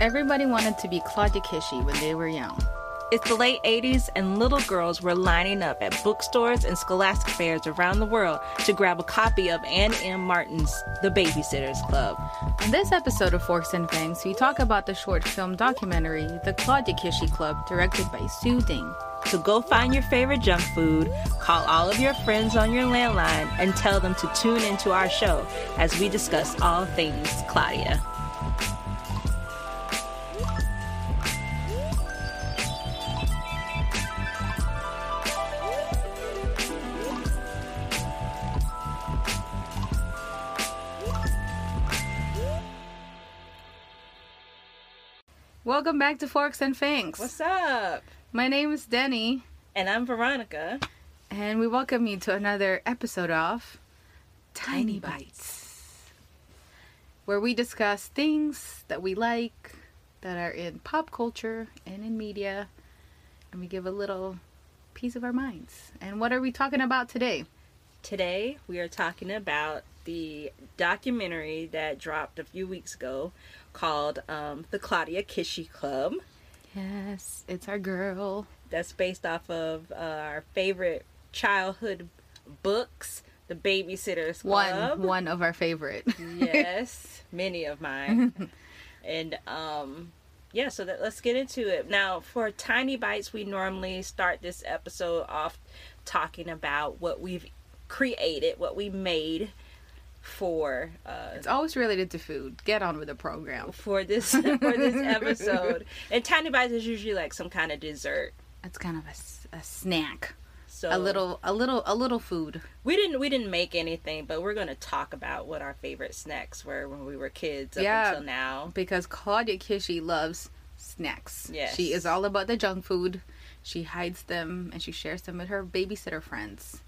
Everybody wanted to be Claudia Kishi when they were young. It's the late 80s, and little girls were lining up at bookstores and scholastic fairs around the world to grab a copy of Anne M. Martin's The Babysitters Club. On this episode of Forks and Fangs, we talk about the short film documentary, The Claudia Kishi Club, directed by Sue Ding. So go find your favorite junk food, call all of your friends on your landline, and tell them to tune into our show as we discuss all things Claudia. Welcome back to Forks and Fangs. What's up? My name is Denny, And I'm Veronica. and we welcome you to another episode of Tiny Bites, where we discuss things that we like that are in pop culture and in media, and we give a little piece of our minds. And what are we talking about today? Today we are talking about the documentary that dropped a few weeks ago called um, The Claudia Kishi Club. Yes, it's our girl. That's based off of uh, our favorite childhood books, The Babysitter's Club. One, one of our favorite. yes, many of mine. and um yeah, so that, let's get into it. Now, for Tiny Bites, we normally start this episode off talking about what we've created, what we made for uh It's always related to food. Get on with the program. for this for this episode. And Tiny Bites is usually like some kind of dessert. It's kind of a snack, So a little, a little, a little food. we didn't we didn't make anything, but we're gonna talk about what our favorite snacks were when we were kids up Yeah. until now. because Claudia Kishi loves snacks. Yes. She is all about the junk food. She hides them and she shares them with her babysitter friends.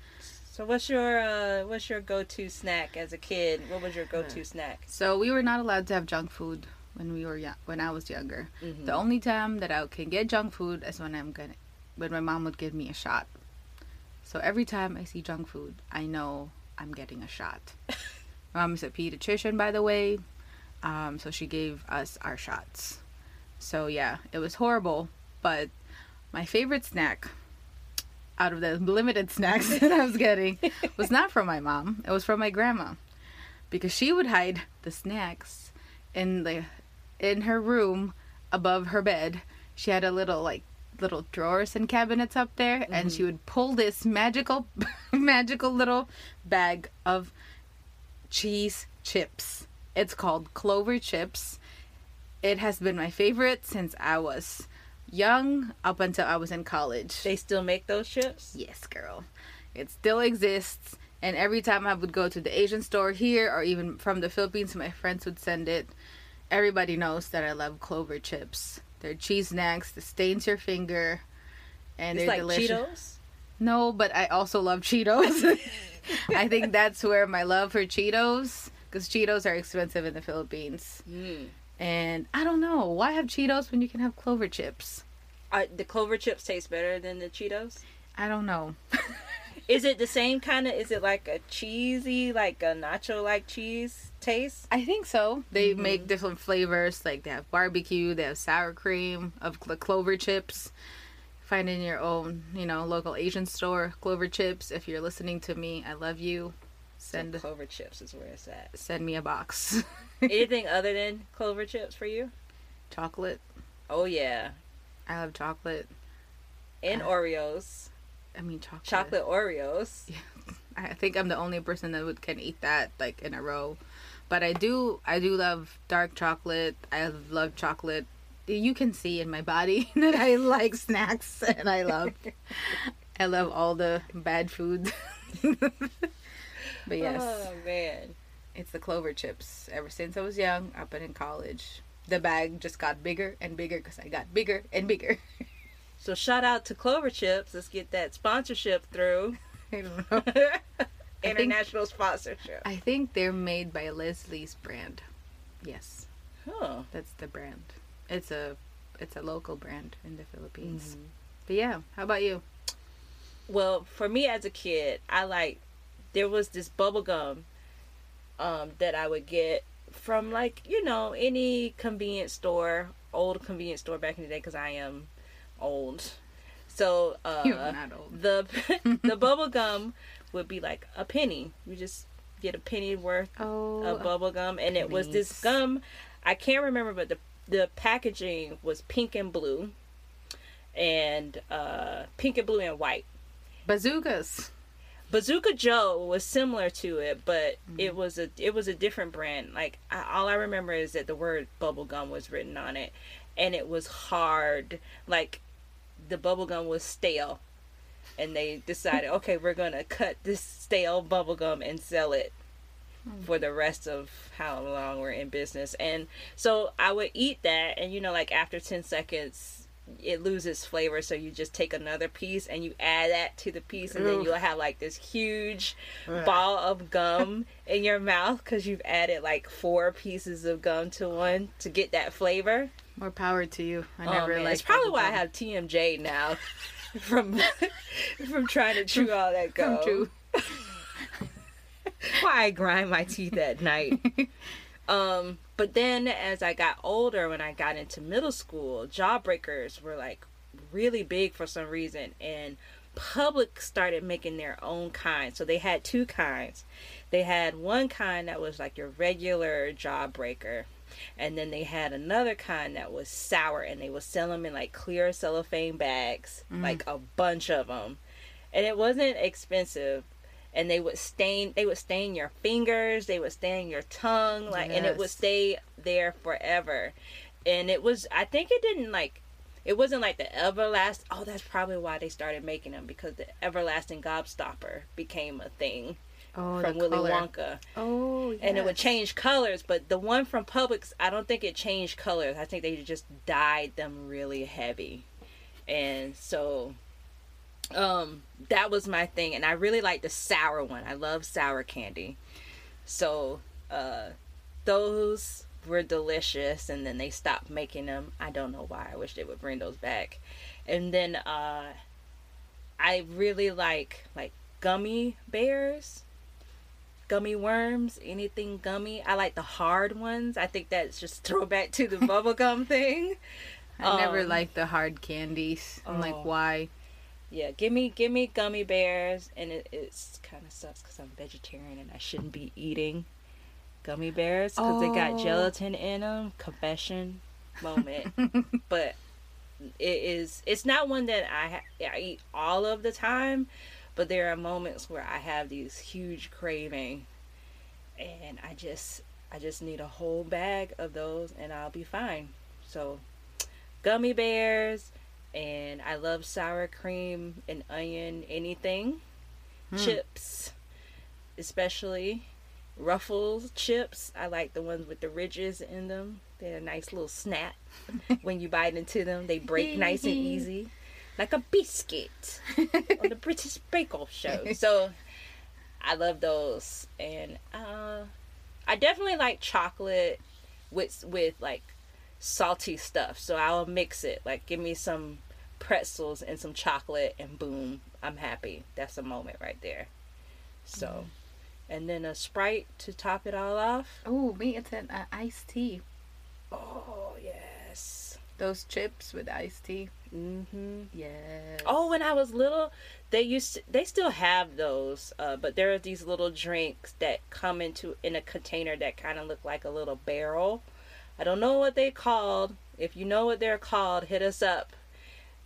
So what's your uh what's your go to snack as a kid? What was your go to snack? So we were not allowed to have junk food when we were young, when I was younger. Mhm. The only time that I can get junk food is when I'm gonna when my mom would give me a shot. So every time I see junk food, I know I'm getting a shot. my mom is a pediatrician, by the way, um, so she gave us our shots. So yeah, it was horrible, but my favorite snack out of the limited snacks that I was getting was not from my mom. It was from my grandma because she would hide the snacks in the in her room above her bed. She had a little like little drawers and cabinets up there and she mm-hmm. would pull this magical magical little bag of cheese chips. It's called Clover chips. It has been my favorite since I was young up until I was in college. They still make those chips? Yes, girl. It still exists. And every time I would go to the Asian store here or even from the Philippines, my friends would send it. Everybody knows that I love clover chips. They're cheese snacks that stains your finger. And It's they're like delicious. Cheetos. No, but I also love Cheetos. I think that's where my love for Cheetos, because Cheetos are expensive in the Philippines. Mm. And I don't know. Why have Cheetos when you can have clover chips? Uh, the clover chips taste better than the Cheetos. I don't know. Is it the same kind of? Is it like a cheesy, like a nacho like cheese taste? I think so. They Mm-hmm. make different flavors. Like they have barbecue, they have sour cream of the clover chips. Find in your own, you know, local Asian store clover chips. If you're listening to me, I love you. Send So clover chips is where it's at. send me a box. Anything other than clover chips for you? chocolate. Oh yeah, I love chocolate. and Oreos, I mean chocolate. chocolate Oreos. Yeah. I think I'm the only person that would can eat that like in a row. But I do I do love dark chocolate. I love chocolate. You can see in my body that I like snacks and I love I love all the bad food. but yes, Oh man. It's the clover chips. Ever since I was young, up and in college, the bag just got bigger and bigger because I got bigger and bigger. So shout out to Clover Chips. Let's get that sponsorship through. I don't know. think- International sponsorship. I think they're made by Leslie's brand. Yes. Huh. That's the brand. It's a it's a local brand in the Philippines. Mhm. But yeah, how about you? Well, for me as a kid, I like there was this bubble gum um, that I would get from like you know any convenience store, old convenience store back in the day because I am old. So uh, not old. the the bubble gum would be like a penny. You just get a penny worth Oh, of bubble gum, and it was this gum. I can't remember, but the the packaging was pink and blue, and uh, pink and blue and white. bazookas. Bazooka Joe was similar to it, but Mm-hmm. it was a it was a different brand. Like I, all I remember is that the word bubble gum was written on it, and it was hard. Like the bubble gum was stale, and they decided, okay, we're gonna cut this stale bubble gum and sell it for the rest of how long we're in business. And so I would eat that, and you know, like after ten seconds. It loses flavor, so you just take another piece and you add that to the piece, and then you'll have like this huge ball of gum in your mouth because you've added like four pieces of gum to one to get that flavor. More power to you. I Oh, never man. liked It's probably why I have TMJ now from from trying to chew all that gum. Why I grind my teeth at night. Um, but then as I got older, when I got into middle school, jawbreakers were like really big for some reason, and Publix started making their own kind. So they had two kinds. They had one kind that was like your regular jawbreaker, and then they had another kind that was sour, and they would sell them in like clear cellophane bags, like a bunch of them, and it wasn't expensive and they would stain they would stain your fingers they would stain your tongue like and it would stay there forever. And it was i think it didn't like it wasn't like the everlast oh that's probably why they started making them because the everlasting gobstopper became a thing Oh, from willy color. wonka. Oh, and it would change colors but the one from publix i don't think it changed colors. I think they just dyed them really heavy. And so um that was my thing and i really like the sour one. I love sour candy. So uh those were delicious and then they stopped making them i don't know why. I wish they would bring those back. And then uh i really like like gummy bears gummy worms anything gummy. I like the hard ones. I think that's just throwback to the bubblegum thing. I never Um, liked the hard candies. I'm oh. like, why? Yeah give me give me gummy bears and it it's kind of sucks because i'm vegetarian and i shouldn't be eating gummy bears because they got Oh. gelatin in them confession moment but it is it's not one that I, ha- I eat all of the time but there are moments where i have these huge craving and i just i just need a whole bag of those and i'll be fine so gummy bears and i love sour cream and onion anything. Hmm. chips especially. Ruffles chips i like the ones with the ridges in them. They're a nice little snap. When you bite into them they break nice and easy. Like a biscuit on the british bake off show. So i love those. And uh i definitely like chocolate with with like salty stuff. So i'll mix it. Like give me some pretzels and some chocolate and boom i'm happy that's a moment right there so and then a sprite to top it all off Oh, me, it's an uh, iced tea. oh yes Those chips with iced tea. mm-hmm Yes. Oh, when I was little, they used to, they still have those, uh, but there are these little drinks that come into in a container that kind of look like a little barrel. I don't know what they called. If you know what they're called, hit us up.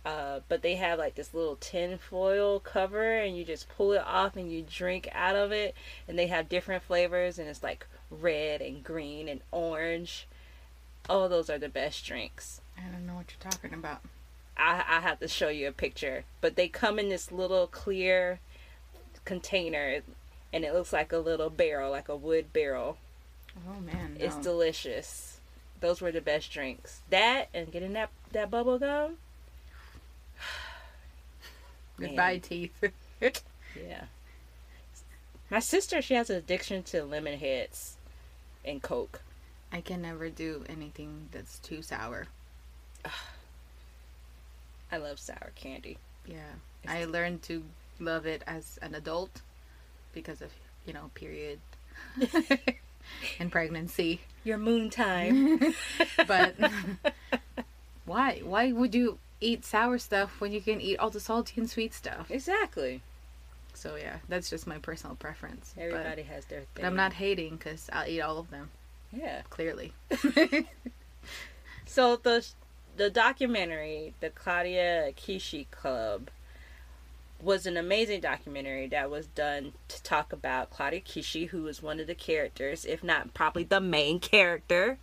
Uh, but they have like this little tin foil cover, and you just pull it off and you drink out of it. And they have different flavors, and it's like red and green and orange. Oh, those are the best drinks. I don't know what you're talking about. I, I have to show you a picture. But they come in this little clear container and it looks like a little barrel, like a wood barrel. Oh man, no. It's delicious. Those were the best drinks. That and getting that that bubble gum. Goodbye Man, teeth. Yeah. My sister, she has an addiction to lemon heads and Coke. I can never do anything that's too sour. I love sour candy. Yeah. I learned to love it as an adult because of, you know, period and pregnancy. Your moon time. but why? Why would you eat sour stuff when you can eat all the salty and sweet stuff? exactly. So yeah, that's just my personal preference. But- Everybody has their thing. but I'm not hating because I'll eat all of them. Yeah. Clearly. So the the documentary, the Claudia Kishi Club, was an amazing documentary that was done to talk about Claudia Kishi, who was one of the characters, if not probably the main character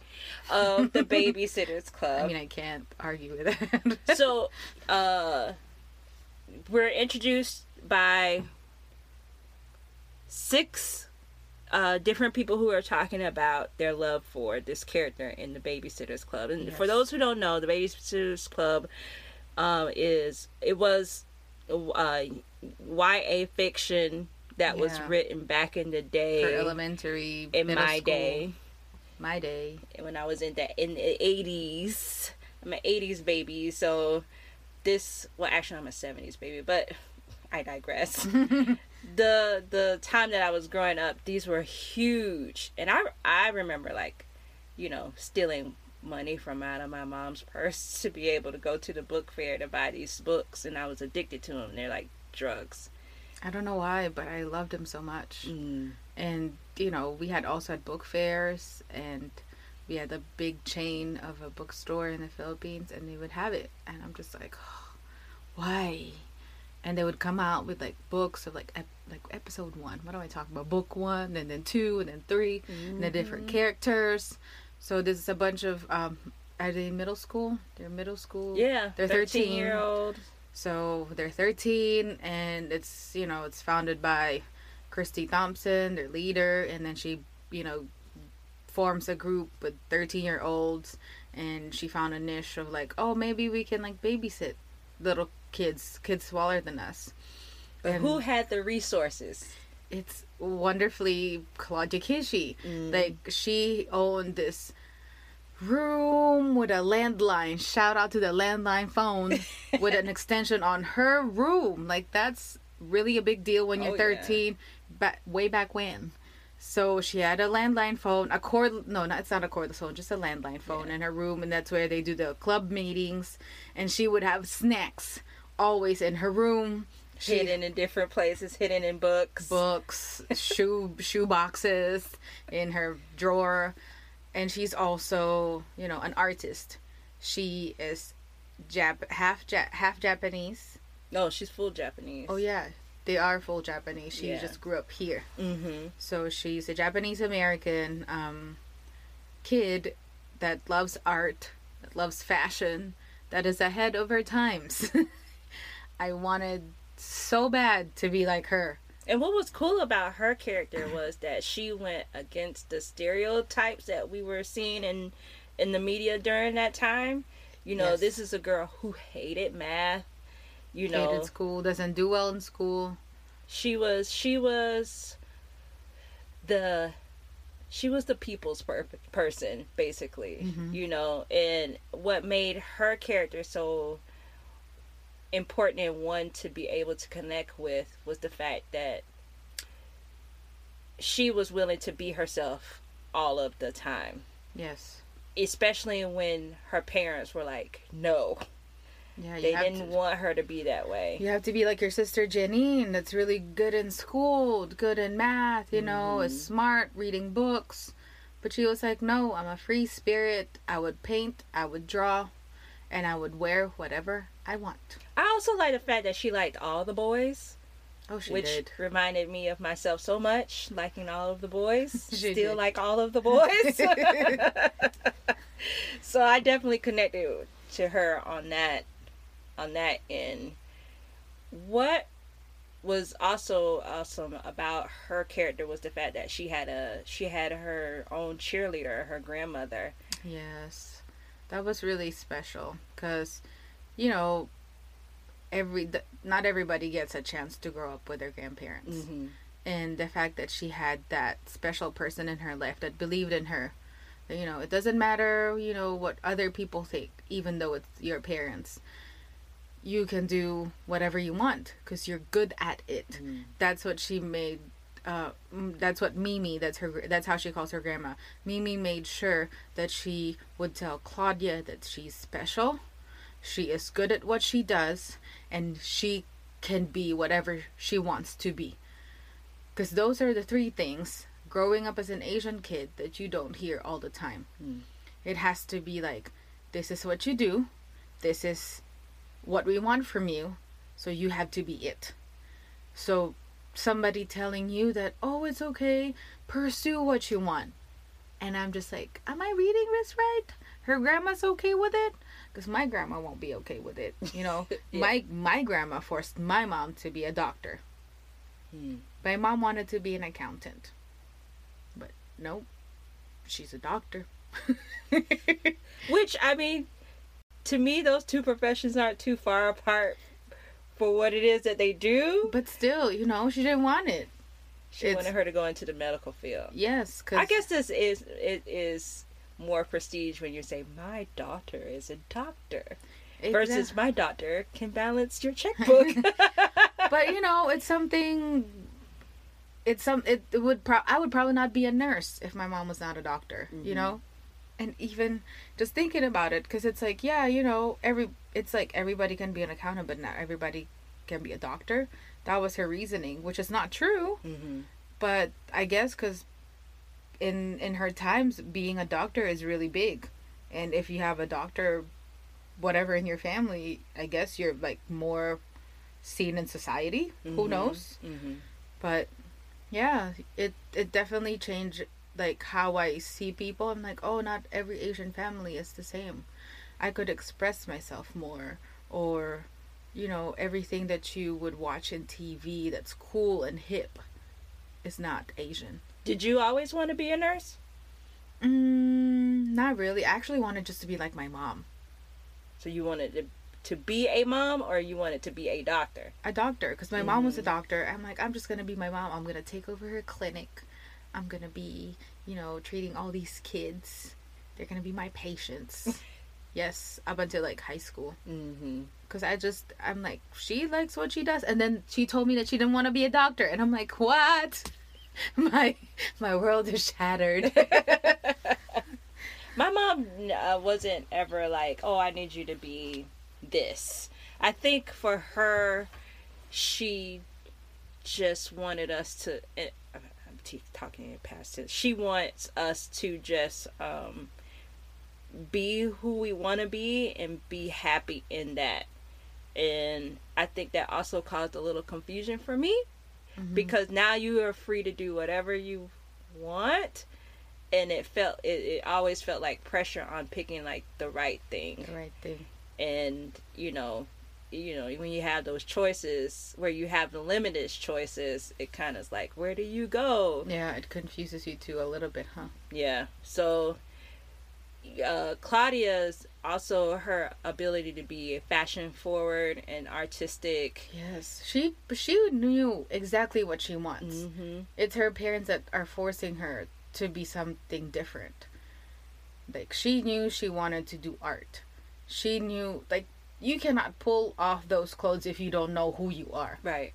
of the Babysitters Club. I mean, I can't argue with that. so uh we're introduced by six uh different people who are talking about their love for this character in the babysitters club and for those who don't know the babysitters club um is it was uh YA fiction that was written back in the day For elementary, in my school, day my day. when I was in the in the eighties. I'm an eighties baby, so this well actually I'm a seventies baby, but I digress. the the time that I was growing up, these were huge. And I I remember like, you know, stealing money from out of my mom's purse to be able to go to the book fair to buy these books and I was addicted to them. They're like drugs. I don't know why, but I loved them so much. Mm. And you know, we had also had book fairs, and we had the big chain of a bookstore in the Philippines, and they would have it, and I'm just like, why? And they would come out with like books of like ep- like episode one. What am I talking about? Book one, and then two, and then 3 and the different characters. So this is a bunch of um, are they middle school? They're middle school. Yeah, They're 13. year old. So they're 13, and it's you know it's founded by Kristy Thompson, their leader, and then she you know forms a group with 13 year olds, and she found a niche of like oh maybe we can like babysit little kids, kids smaller than us. But And who had the resources? It's wonderfully Claudia Kishi. Mm. Like she owned this room with a landline. Shout out to the landline phone with an extension on her room. Like that's really a big deal when you're Oh, yeah. 13. Back way back when. So she had a landline phone, a cord. No, not it's not a cordless phone, just a landline phone Yeah. in her room, and that's where they do the club meetings. And she would have snacks always in her room. She hidden in different places, hidden in books. books, shoe shoe boxes in her drawer, and she's also you know an artist. She is Jap half Jap half Japanese. No, she's full Japanese. Oh yeah, they are full Japanese. She Yeah. just grew up here, Mm-hmm. so she's a Japanese American um, kid that loves art, that loves fashion, that is ahead of her times. I wanted so bad to be like her. And what was cool about her character was that she went against the stereotypes that we were seeing in in the media during that time. You know, Yes. this is a girl who hated math. You know, hated school, doesn't do well in school. she was she was the she was the people's per- person basically Mhm. you know and what made her character so important and one to be able to connect with was the fact that she was willing to be herself all of the time Yes. especially when her parents were like no Yeah, they didn't to, want her to be that way You have to be like your sister Janine, that's really good in school, good in math, you know, is Mhm. smart, reading books. But she was like, no, I'm a free spirit. I would paint, I would draw, and I would wear whatever I want. i also like the fact that she liked all the boys Oh, she which did. reminded me of myself so much, liking all of the boys. She Still did. like all of the boys. so I definitely connected to her on that on that end. What was also awesome about her character was the fact that she had a she had her own cheerleader, her grandmother. Yes. That was really special because, you know, every th- not everybody gets a chance to grow up with their grandparents. Mm-hmm. and the fact that she had that special person in her life that believed in her you know it doesn't matter you know what other people think even though it's your parents you can do whatever you want because you're good at it Mm-hmm. that's what she made uh, that's what Mimi. That's her. That's how she calls her grandma. Mimi made sure that she would tell Claudia that she's special. She is good at what she does, and she can be whatever she wants to be. Because those are the three things growing up as an Asian kid that you don't hear all the time. Mm. It has to be like, this is what you do, this is what we want from you, so you have to be it. So, somebody telling you that, oh, it's okay, pursue what you want. And I'm just like, am I reading this right? Her grandma's okay with it? Because my grandma won't be okay with it. You know, Yeah. my my grandma forced my mom to be a doctor. Hmm. My mom wanted to be an accountant. But nope. She's a doctor. Which I mean, to me, those two professions aren't too far apart for what it is that they do. but still, you know, she didn't want it. She It's- wanted her to go into the medical field. Yes, cuz I guess this is it is more prestige when you say my daughter is a doctor versus my daughter can balance your checkbook. but you know, it's something it's some it, it would pro- I would probably not be a nurse if my mom was not a doctor, you Mhm. know? And even just thinking about it cuz it's like, yeah, you know, every it's like everybody can be an accountant but not everybody can be a doctor. That was her reasoning, which is not true. hmm but I guess because in in her times, being a doctor is really big, and if you have a doctor, whatever in your family, I guess you're like more seen in society. Who Mhm. knows? hmm But yeah, it it definitely changed like how I see people. I'm like, oh, not every Asian family is the same. I could express myself more, or you know, everything that you would watch in TV that's cool and hip is not Asian. Did you always want to be a nurse? Mm, not really. I actually wanted just to be like my mom, So you wanted to to be a mom, or you wanted to be a doctor? a doctor, because my mom was a Mhm. doctor. I'm like, I'm just gonna be my mom. I'm gonna take over her clinic. I'm gonna be, you know, treating all these kids. They're gonna be my patients. yes, up until like high school, Mm-hmm. because I just, I'm like, she likes what she does, and then she told me that she didn't want to be a doctor, and I'm like, what? my my world is shattered. My mom uh, wasn't ever like, "Oh, I need you to be this." I think for her, she just wanted us to. eh, I'm talking in past tense. She wants us to just um, be who we want to be and be happy in that. And I think that also caused a little confusion for me Mhm. because now you are free to do whatever you want and it felt it, it always felt like pressure on picking like the right thing the right thing. and you know you know when you have those choices where you have the limited choices it kind of is like where do you go Yeah, it confuses you too a little bit, huh? yeah so uh, claudia's also her ability to be fashion forward and artistic Yes, she she knew exactly what she wants. mm-hmm. It's her parents that are forcing her to be something different. Like she knew she wanted to do art. She knew like you cannot pull off those clothes if you don't know who you are. right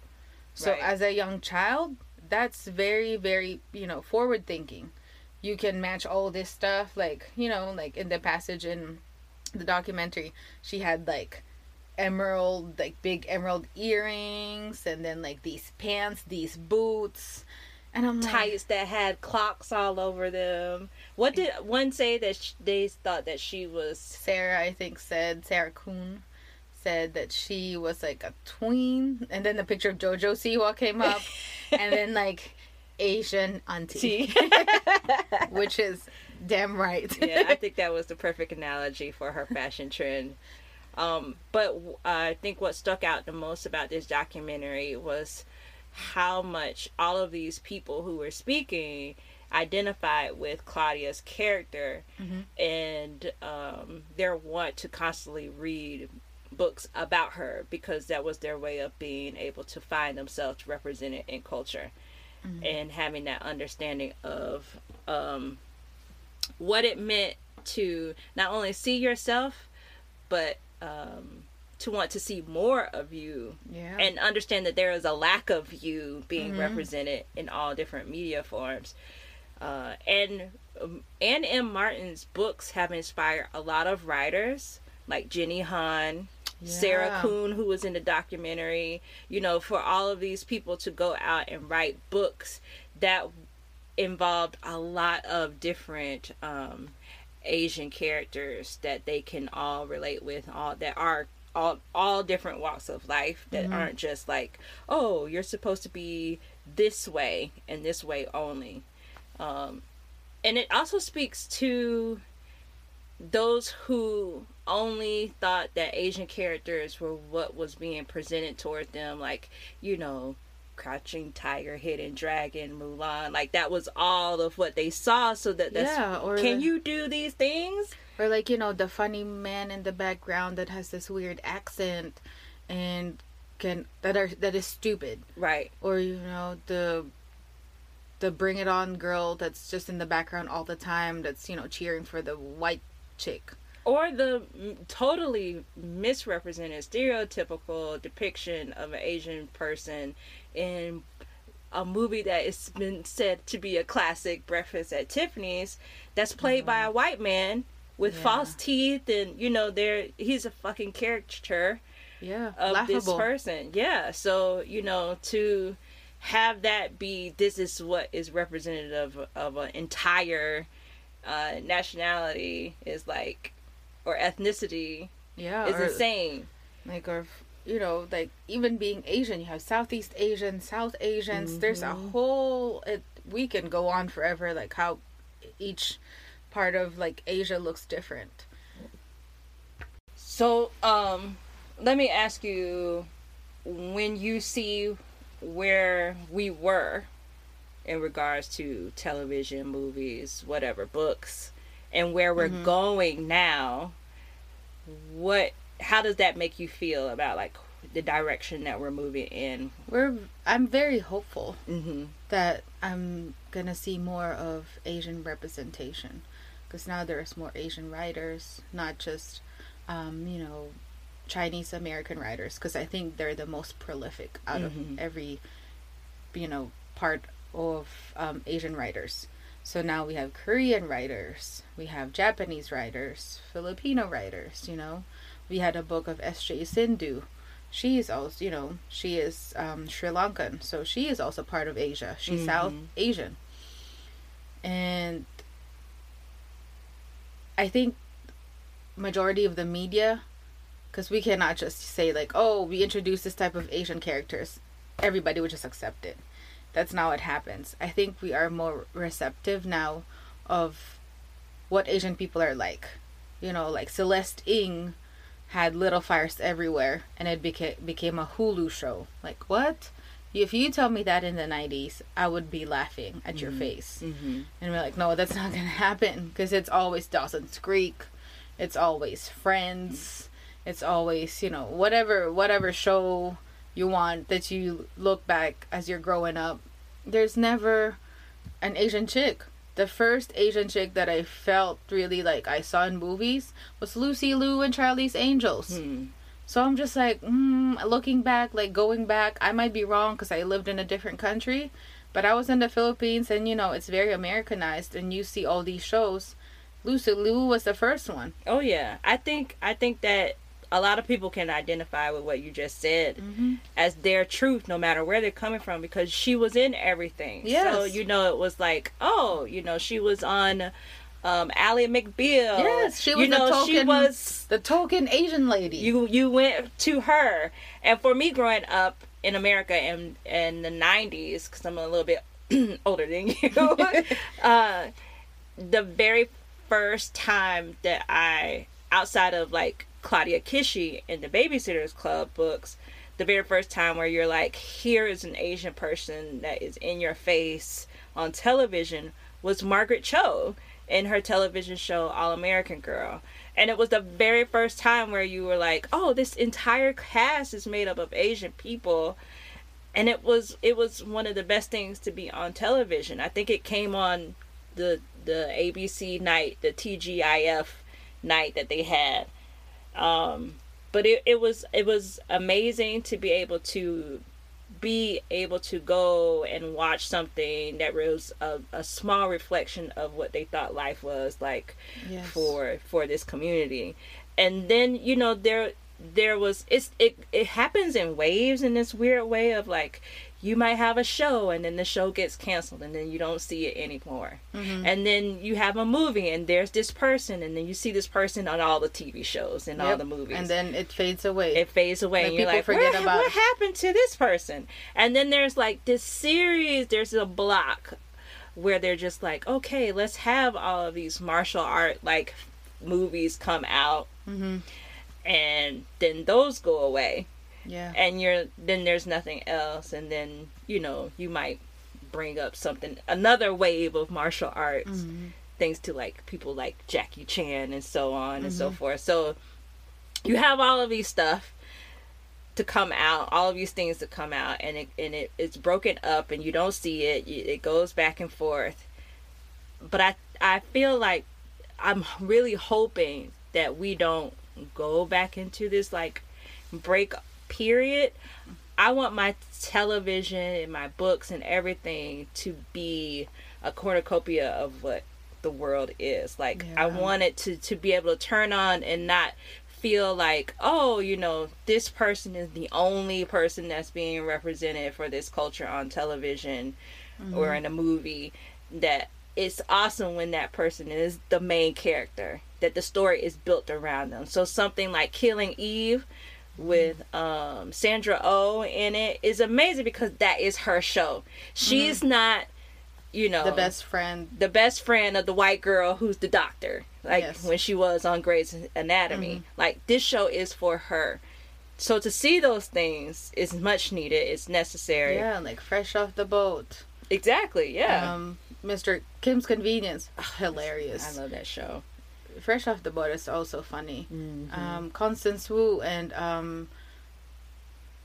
So Right. as a young child, that's very very, you know, forward thinking. You can match all this stuff like, you know, like in the passage in the documentary, she had like emerald like big emerald earrings and then like these pants, these boots. And I'm like tights that had clocks all over them. What did one say that sh- they thought that she was? Sarah, I think, said Sarah Kuhn said that she was like a tween, and then the picture of JoJo Siwa came up, and then like Asian auntie, which is damn right. yeah, I think that was the perfect analogy for her fashion trend. Um, but uh, I think what stuck out the most about this documentary was how much all of these people who were speaking identified with Claudia's character Mhm. and um, their want to constantly read books about her because that was their way of being able to find themselves represented in culture Mhm. and having that understanding of um, what it meant to not only see yourself but um, to want to see more of you Yeah. and understand that there is a lack of you being represented in all different media forms. Uh, and um, Anne M. Martin's books have inspired a lot of writers like Jenny Han, Sarah Yeah. Kuhn, who was in the documentary. You know, for all of these people to go out and write books that involved a lot of different um, Asian characters that they can all relate with, all that are all all different walks of life that aren't just like, oh, you're supposed to be this way and this way only. Um, and it also speaks to those who only thought that Asian characters were what was being presented toward them, like, you know, Crouching Tiger, Hidden Dragon, Mulan. Like, that was all of what they saw, so that that's. Yeah, or can the- you do these things? Or like you know the funny man in the background that has this weird accent, and can that are that is stupid. Right. Or you know the the Bring It On girl that's just in the background all the time. That's you know cheering for the white chick. or the totally misrepresented stereotypical depiction of an asian person in a movie that has been said to be a classic breakfast at tiffany's that's played by a white man with Yeah. false teeth and you know there he's a fucking caricature Yeah, of this person. Yeah so you know to have that be this is what is representative of, of an entire uh, nationality is like or ethnicity Yeah, is or, insane. like or you know like even being Asian, you have Southeast Asian, South Asians. There's a Mhm. whole. It, we can go on forever like how each part of like Asia looks different. so um let me ask you when you see where we were in regards to television movies whatever books and where we're Mhm. going now what how does that make you feel about like the direction that we're moving in We're I'm very hopeful mm-hmm. that I'm gonna see more of Asian representation because now there's more Asian writers, not just um, you know Chinese American writers because I think they're the most prolific out Mhm. of every you know part of um, Asian writers. So now we have Korean writers, we have Japanese writers, Filipino writers. You know, we had a book of S.J. Sindu. She is also, you know, she is um, Sri Lankan, so she is also part of Asia. She's South Mhm. Asian, and I think majority of the media, because we cannot just say like, oh, we introduce this type of Asian characters, everybody would just accept it. That's not what happens. I think we are more receptive now of what Asian people are like. You know, like Celeste Ng had little fires everywhere and it became became a Hulu show. Like what? If you tell me that in the 90s, I would be laughing at your face. Mm-hmm. And we're like, no, that's not going to happen because it's always Dawson's Creek. It's always Friends. It's always, you know, whatever whatever show you want that you look back as you're growing up. There's never an Asian chick. The first Asian chick that I felt really like I saw in movies was Lucy Liu and Charlie's Angels. Hmm. So I'm just like, mm, looking back, like going back, I might be wrong because I lived in a different country, but I was in the Philippines and you know it's very Americanized, and you see all these shows. Lucy Liu was the first one. Oh yeah, I think I think that a lot of people can identify with what you just said Mm-hmm. as their truth, no matter where they're coming from, because she was in everything. So you know, it was like, oh, you know, she was on um, Ally McBeal. Yes, she was You the know, she was. The token Asian lady. You you went to her, and for me growing up in America in in the '90s, because I'm a little bit older than you, uh, the very first time that I, outside of like Claudia Kishi in the Babysitters Club books, the very first time where you're like, here is an Asian person that is in your face on television was Margaret Cho in her television show All American Girl. And it was the very first time where you were like, oh, this entire cast is made up of Asian people. And it was it was one of the best things to be on television. I think it came on the the ABC night, the TGIF night that they had. Um but it, it was it was amazing to be able to be able to go and watch something that was a, a small reflection of what they thought life was like Yes. for for this community and then you know there there was it's it it happens in waves in this weird way of like you might have a show and then the show gets canceled and then you don't see it anymore. Mm-hmm. and then you have a movie and there's this person and then you see this person on all the tv shows and all the movies. And then it fades away. it fades away Like, and you're people like forget what, about what happened to this person? And then there's like this series there's a block where they're just like okay let's have all of these martial art like movies come out. Mm-hmm. and then those go away Yeah. and you're then there's nothing else and then you know you might bring up something another wave of martial arts Mhm. thanks to like people like Jackie Chan and so on and so Mhm. forth. So you have all of these stuff to come out, all of these things to come out, and it and it, it's broken up, and you don't see it. It goes back and forth. But I I feel like I'm really hoping that we don't go back into this like break period. I want my television and my books and everything to be a cornucopia of what the world is. Like I Yeah. want it to to be able to turn on and not feel like, oh, you know, this person is the only person that's being represented for this culture on television or mm-hmm. in a movie that it's awesome when that person is the main character that the story is built around them so something like killing eve with um sandra oh in it is amazing because that is her show she's not you know The best friend. the best friend of the white girl who's the doctor like Yes. when she was on Grey's Anatomy like this show is for her so to see those things is much needed it's necessary Yeah, like fresh off the boat. exactly yeah Um, Mr. Kim's Convenience, hilarious. i love that show Fresh off the boat is also funny. Mm-hmm. Um, Constance Wu and um,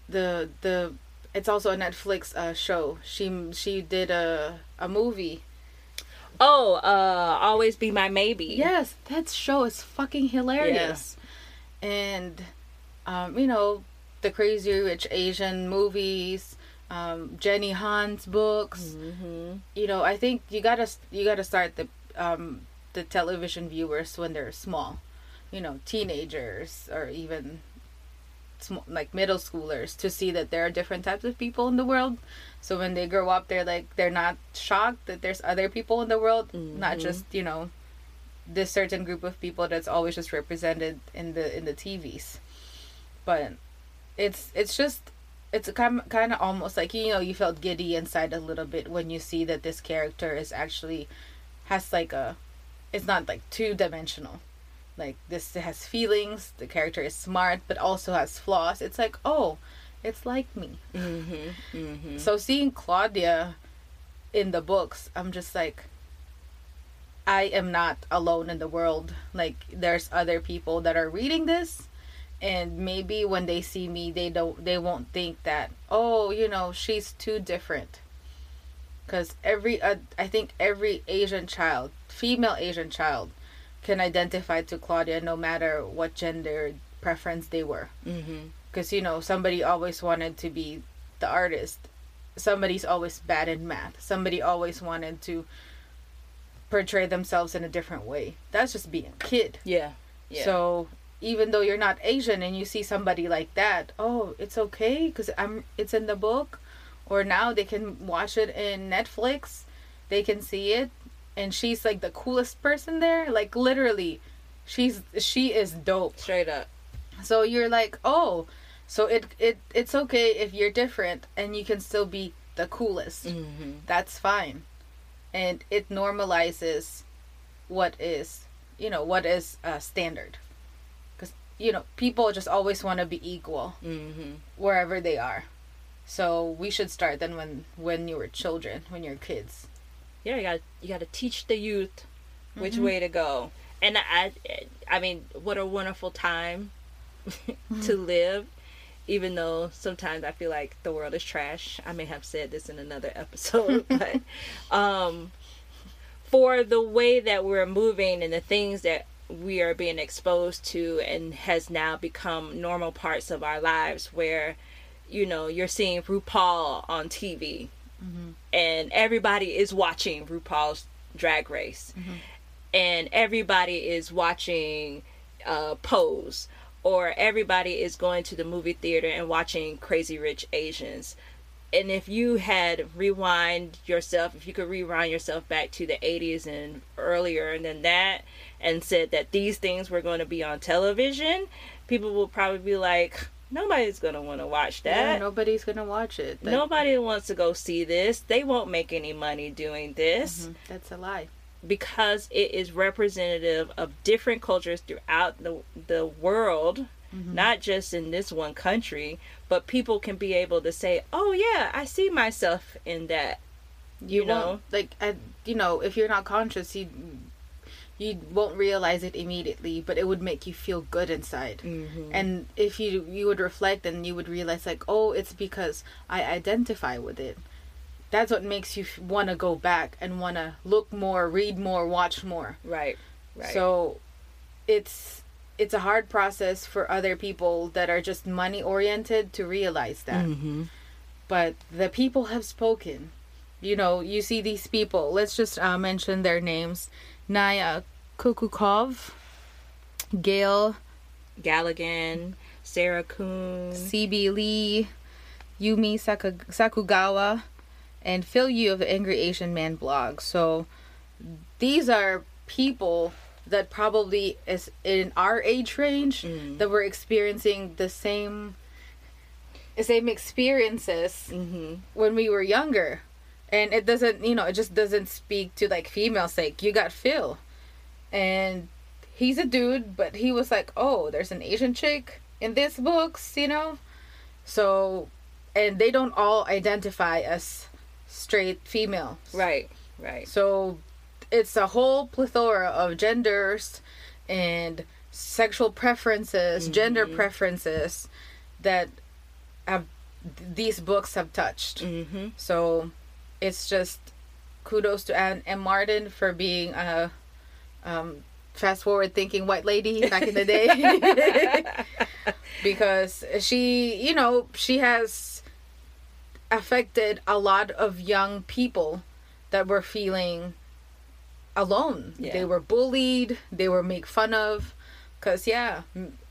the the it's also a Netflix uh, show. She she did a a movie. oh uh always be my maybe Yes, that show is fucking hilarious. And um, you know, the Crazy Rich Asian movies, um, Jenny Han's books. mm-hmm. You know, I think you gotta you gotta start the um, the television viewers when they're small. You know, teenagers or even sm- like middle schoolers to see that there are different types of people in the world. So when they grow up, they're like they're not shocked that there's other people in the world, not Mhm. just you know this certain group of people that's always just represented in the in the TVs. But it's it's just it's kind kind of almost like you know you felt giddy inside a little bit when you see that this character is actually has like a it's not like two dimensional like this has feelings the character is smart but also has flaws it's like oh it's like me Mm-hmm. Mm-hmm. so seeing claudia in the books i'm just like i am not alone in the world like there's other people that are reading this and maybe when they see me they don't they won't think that oh you know she's too different because every uh, i think every asian child female asian child can identify to claudia no matter what gender preference they were Mm-hmm. because you know somebody always wanted to be the artist somebody's always bad in math somebody always wanted to portray themselves in a different way that's just being a kid Yeah. Yeah. so even though you're not asian and you see somebody like that oh it's okay because i'm it's in the book or now they can watch it in netflix they can see it and she's like the coolest person there like literally she's she is dope straight up. so you're like, oh, so it it it's okay if you're different and you can still be the coolest. Mm-hmm. That's fine. And it normalizes what is, you know, what is uh, standard. Cuz you know, people just always want to be equal Mm-hmm. wherever they are. So we should start then when when you were children, when you're kids. Yeah, you got you got to teach the youth which Mhm. way to go. And I, I mean, what a wonderful time to live. Even though sometimes I feel like the world is trash. I may have said this in another episode, but um, for the way that we're moving and the things that we are being exposed to and has now become normal parts of our lives where you know you're seeing RuPaul on TV and everybody is watching RuPaul's drag race. And everybody is watching uh, Pose. Or everybody is going to the movie theater and watching Crazy Rich Asians. And if you had rewind yourself if you could rewind yourself back to the 80s and earlier than that and said that these things were going to be on television people will probably be like nobody's to want to watch Yeah, that nobody's gonna watch it. Like, nobody wants to go see this they won't make any money doing this mhm, That's a lie. because it is representative of different cultures throughout the the world Mm-hmm. not just in this one country but people can be able to say oh yeah i see myself in that You, You know? like, I, you know, if you're not conscious, you you won't realize it immediately, but it would make you feel good inside. mm-hmm. And if you you would reflect, and you would realize like, oh, it's because I identify with it. That's what makes you want to go back and want to look more, read more, watch more. right right So it's it's a hard process for other people that are just money oriented to realize that. mm-hmm. But the people have spoken. You know, you see these people. Let's just uh, mention their names: Naia Cucukov, Gale Galligan, Sarah Kuhn. CB Lee, Yumi Sakugawa, and Phil Yu of the Angry Asian Man blog. So these are people that probably is in our age range Mm. that were experiencing the same same experiences Mm-hmm. when we were younger. And it doesn't, you know, it just doesn't speak to like female sake. You got Phil. And he's a dude, but he was like, "Oh, there's an Asian chick in this books, you know?" So, and they don't all identify as straight females. Right, right. So, it's a whole plethora of genders and sexual preferences, gender Mhm. preferences that have these books have touched. Mm-hmm. So it's just kudos to Anne M. Martin for being a um, fast forward thinking white lady back in the day. because she, you know, she has affected a lot of young people that were feeling alone. Yeah. They were bullied, they were made fun of. Because, yeah,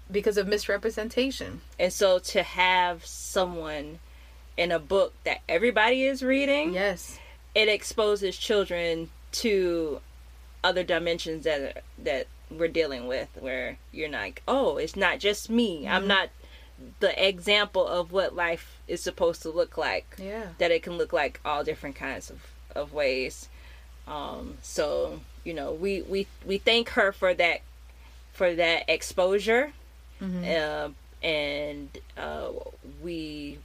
because of misrepresentation. and so to have someone in a book that everybody is reading, Yes. it exposes children to other dimensions that that we're dealing with where you're like oh it's not just me i'm Mm-hmm. not the example of what life is supposed to look like Yeah. that it can look like all different kinds of, of ways um so you know we we we thank her for that for that exposure Mhm. uh, and uh, we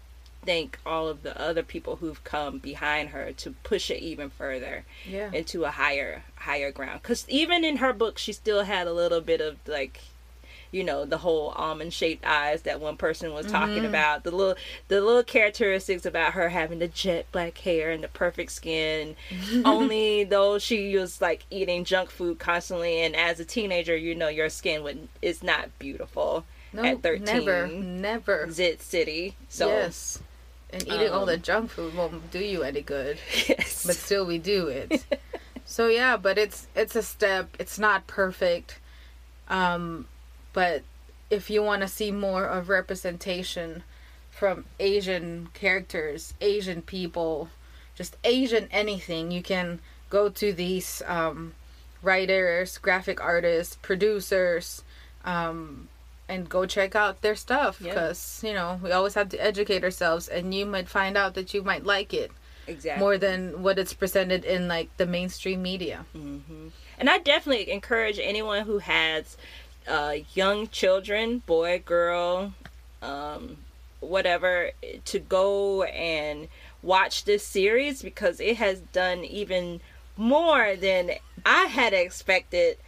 thank all of the other people who've come behind her to push it even further Yeah. into a higher higher ground because even in her book she still had a little bit of like you know the whole almond shaped eyes that one person was talking Mhm. about the little the little characteristics about her having the jet black hair and the perfect skin only though she was like eating junk food constantly and as a teenager you know your skin would is not beautiful No, at 13. never, never. zit city so yes, and eating all the um, junk food won't do you any good. yes But still, we do it. so yeah, but it's it's a step. It's not perfect, um, but if you want to see more of representation from Asian characters, Asian people, just Asian anything, you can go to these um, writers, graphic artists, producers, um, and go check out their stuff Yeah. because you know we always have to educate ourselves, and you might find out that you might like it exactly more than what it's presented in like the mainstream media. hmm And I definitely encourage anyone who has uh, young children, boy, girl, um, whatever, to go and watch this series because it has done even more than I had expected.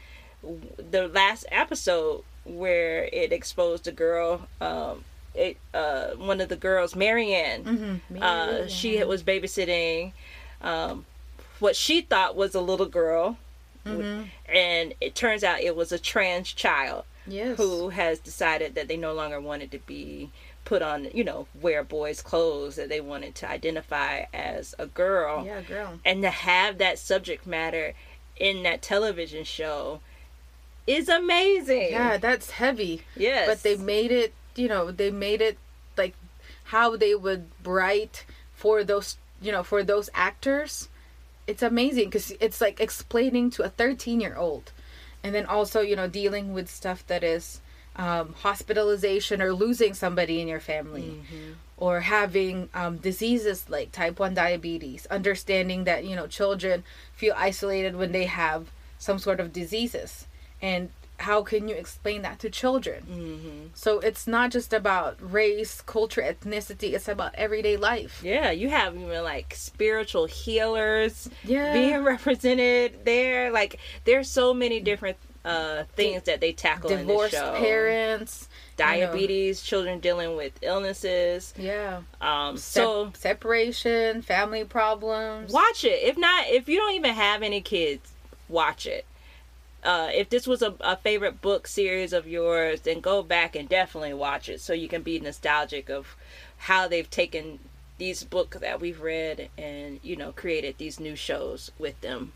The last episode where it exposed a girl, um, it uh, one of the girls, Mary Anne, Mm-hmm. uh, she was babysitting um, what she thought was a little girl mm-hmm. and it turns out it was a trans child yes. who has decided that they no longer wanted to be put on, you know, wear boys' clothes, that they wanted to identify as a girl. Yeah, girl. And to have that subject matter in that television show is amazing. Yeah, that's heavy. Yes. But they made it, you know, they made it like how they would write for those, you know, for those actors. It's amazing because it's like explaining to a 13 year old. And then also, you know, dealing with stuff that is um, hospitalization or losing somebody in your family. Mm-hmm. Or having um, diseases like type 1 diabetes, understanding that, you know, children feel isolated when they have some sort of diseases and how can you explain that to children? Mm-hmm. so it's not just about race culture ethnicity. It's about everyday life. Yeah you have even like spiritual healers yeah. being represented there. Like there's so many different uh, things that they tackle divorced parents diabetes you know. children dealing with illnesses. Yeah. Um Se- so separation family problems. Watch it. If not if you don't even have any kids watch it uh, if this was a, a, favorite book series of yours, then go back and definitely watch it so you can be nostalgic of how they've taken these books that we've read and, you know, created these new shows with them.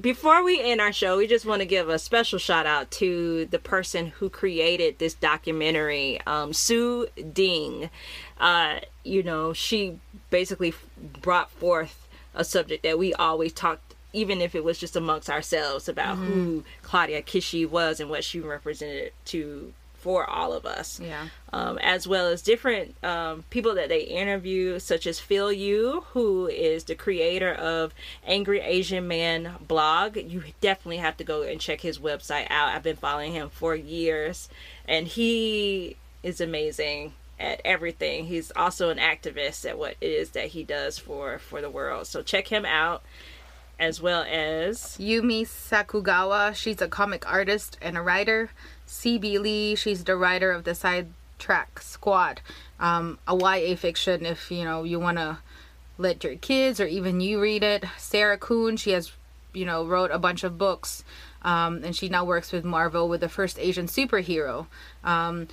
Before we end our show, we just want to give a special shout out to the person who created this documentary, um, Sue Ding. Uh, you know, she basically brought forth a subject that we always talked even if it was just amongst ourselves about mm-hmm. who Claudia Kishi was and what she represented to for all of us. Yeah. Um, as well as different um, people that they interview, such as Phil Yu, who is the creator of Angry Asian Man blog. You definitely have to go and check his website out. I've been following him for years, and he is amazing at everything. He's also an activist at what it is that he does for for the world. So check him out as well as Yumi Sakugawa. She's a comic artist and a writer. CB Lee. She's the writer of the Sidekick Squad, um, a YA fiction. If you know you want to let your kids or even you read it. Sarah Kuhn. She has you know wrote a bunch of books, um, and she now works with Marvel with the first Asian superhero. Um,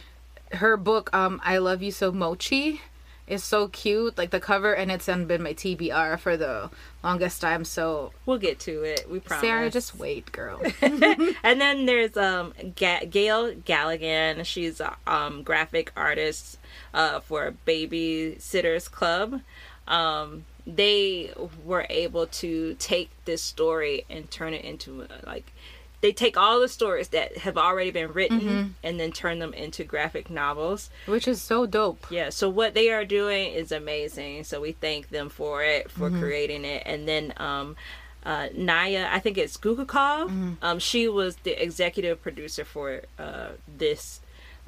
her book, um, I Love You So Mochi is so cute, like the cover, and it's been my TBR for the longest time. So we'll get to it. We promise. Sarah, just wait, girl. and then there's um Ga- Gale Galligan. She's a um, graphic artist uh, for Babysitters Club. Um, they were able to take this story and turn it into like they take all the stories that have already been written mm-hmm. and then turn them into graphic novels which is so dope yeah so what they are doing is amazing so we thank them for it for mm-hmm. creating it and then um uh, Naia, I think it's Gugukov. Mm-hmm. Um, she was the executive producer for uh, this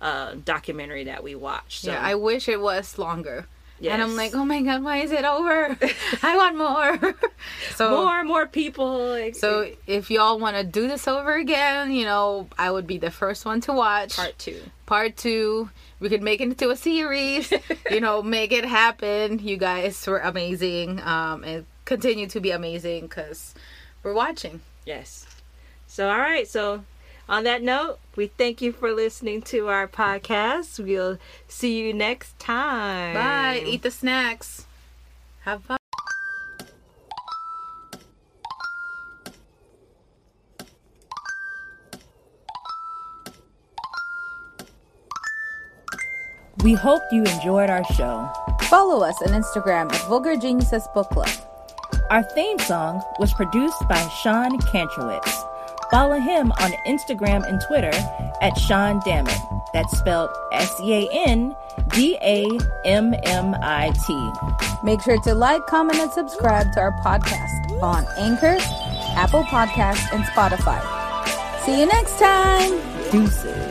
uh, documentary that we watched. So. Yeah, I wish it was longer. Yes. And I'm like, oh my god, why is it over? I want more. so more, more people. So if y'all want to do this over again, you know, I would be the first one to watch. Part two. Part two. We could make it into a series. you know, make it happen. You guys were amazing, um, and continue to be amazing because we're watching. Yes. So all right, so on that note, we thank you for listening to our podcast. We'll see you next time. Bye. Eat the snacks. Have fun. We hope you enjoyed our show. Follow us on Instagram at Vulgar Geniuses Book Club. Our theme song was produced by Sean Kantrowitz. Follow him on Instagram and Twitter at Sean Dammit. That's spelled S E A N D A M M I T. Make sure to like, comment, and subscribe to our podcast on Anchor, Apple Podcasts, and Spotify. See you next time. Deuces.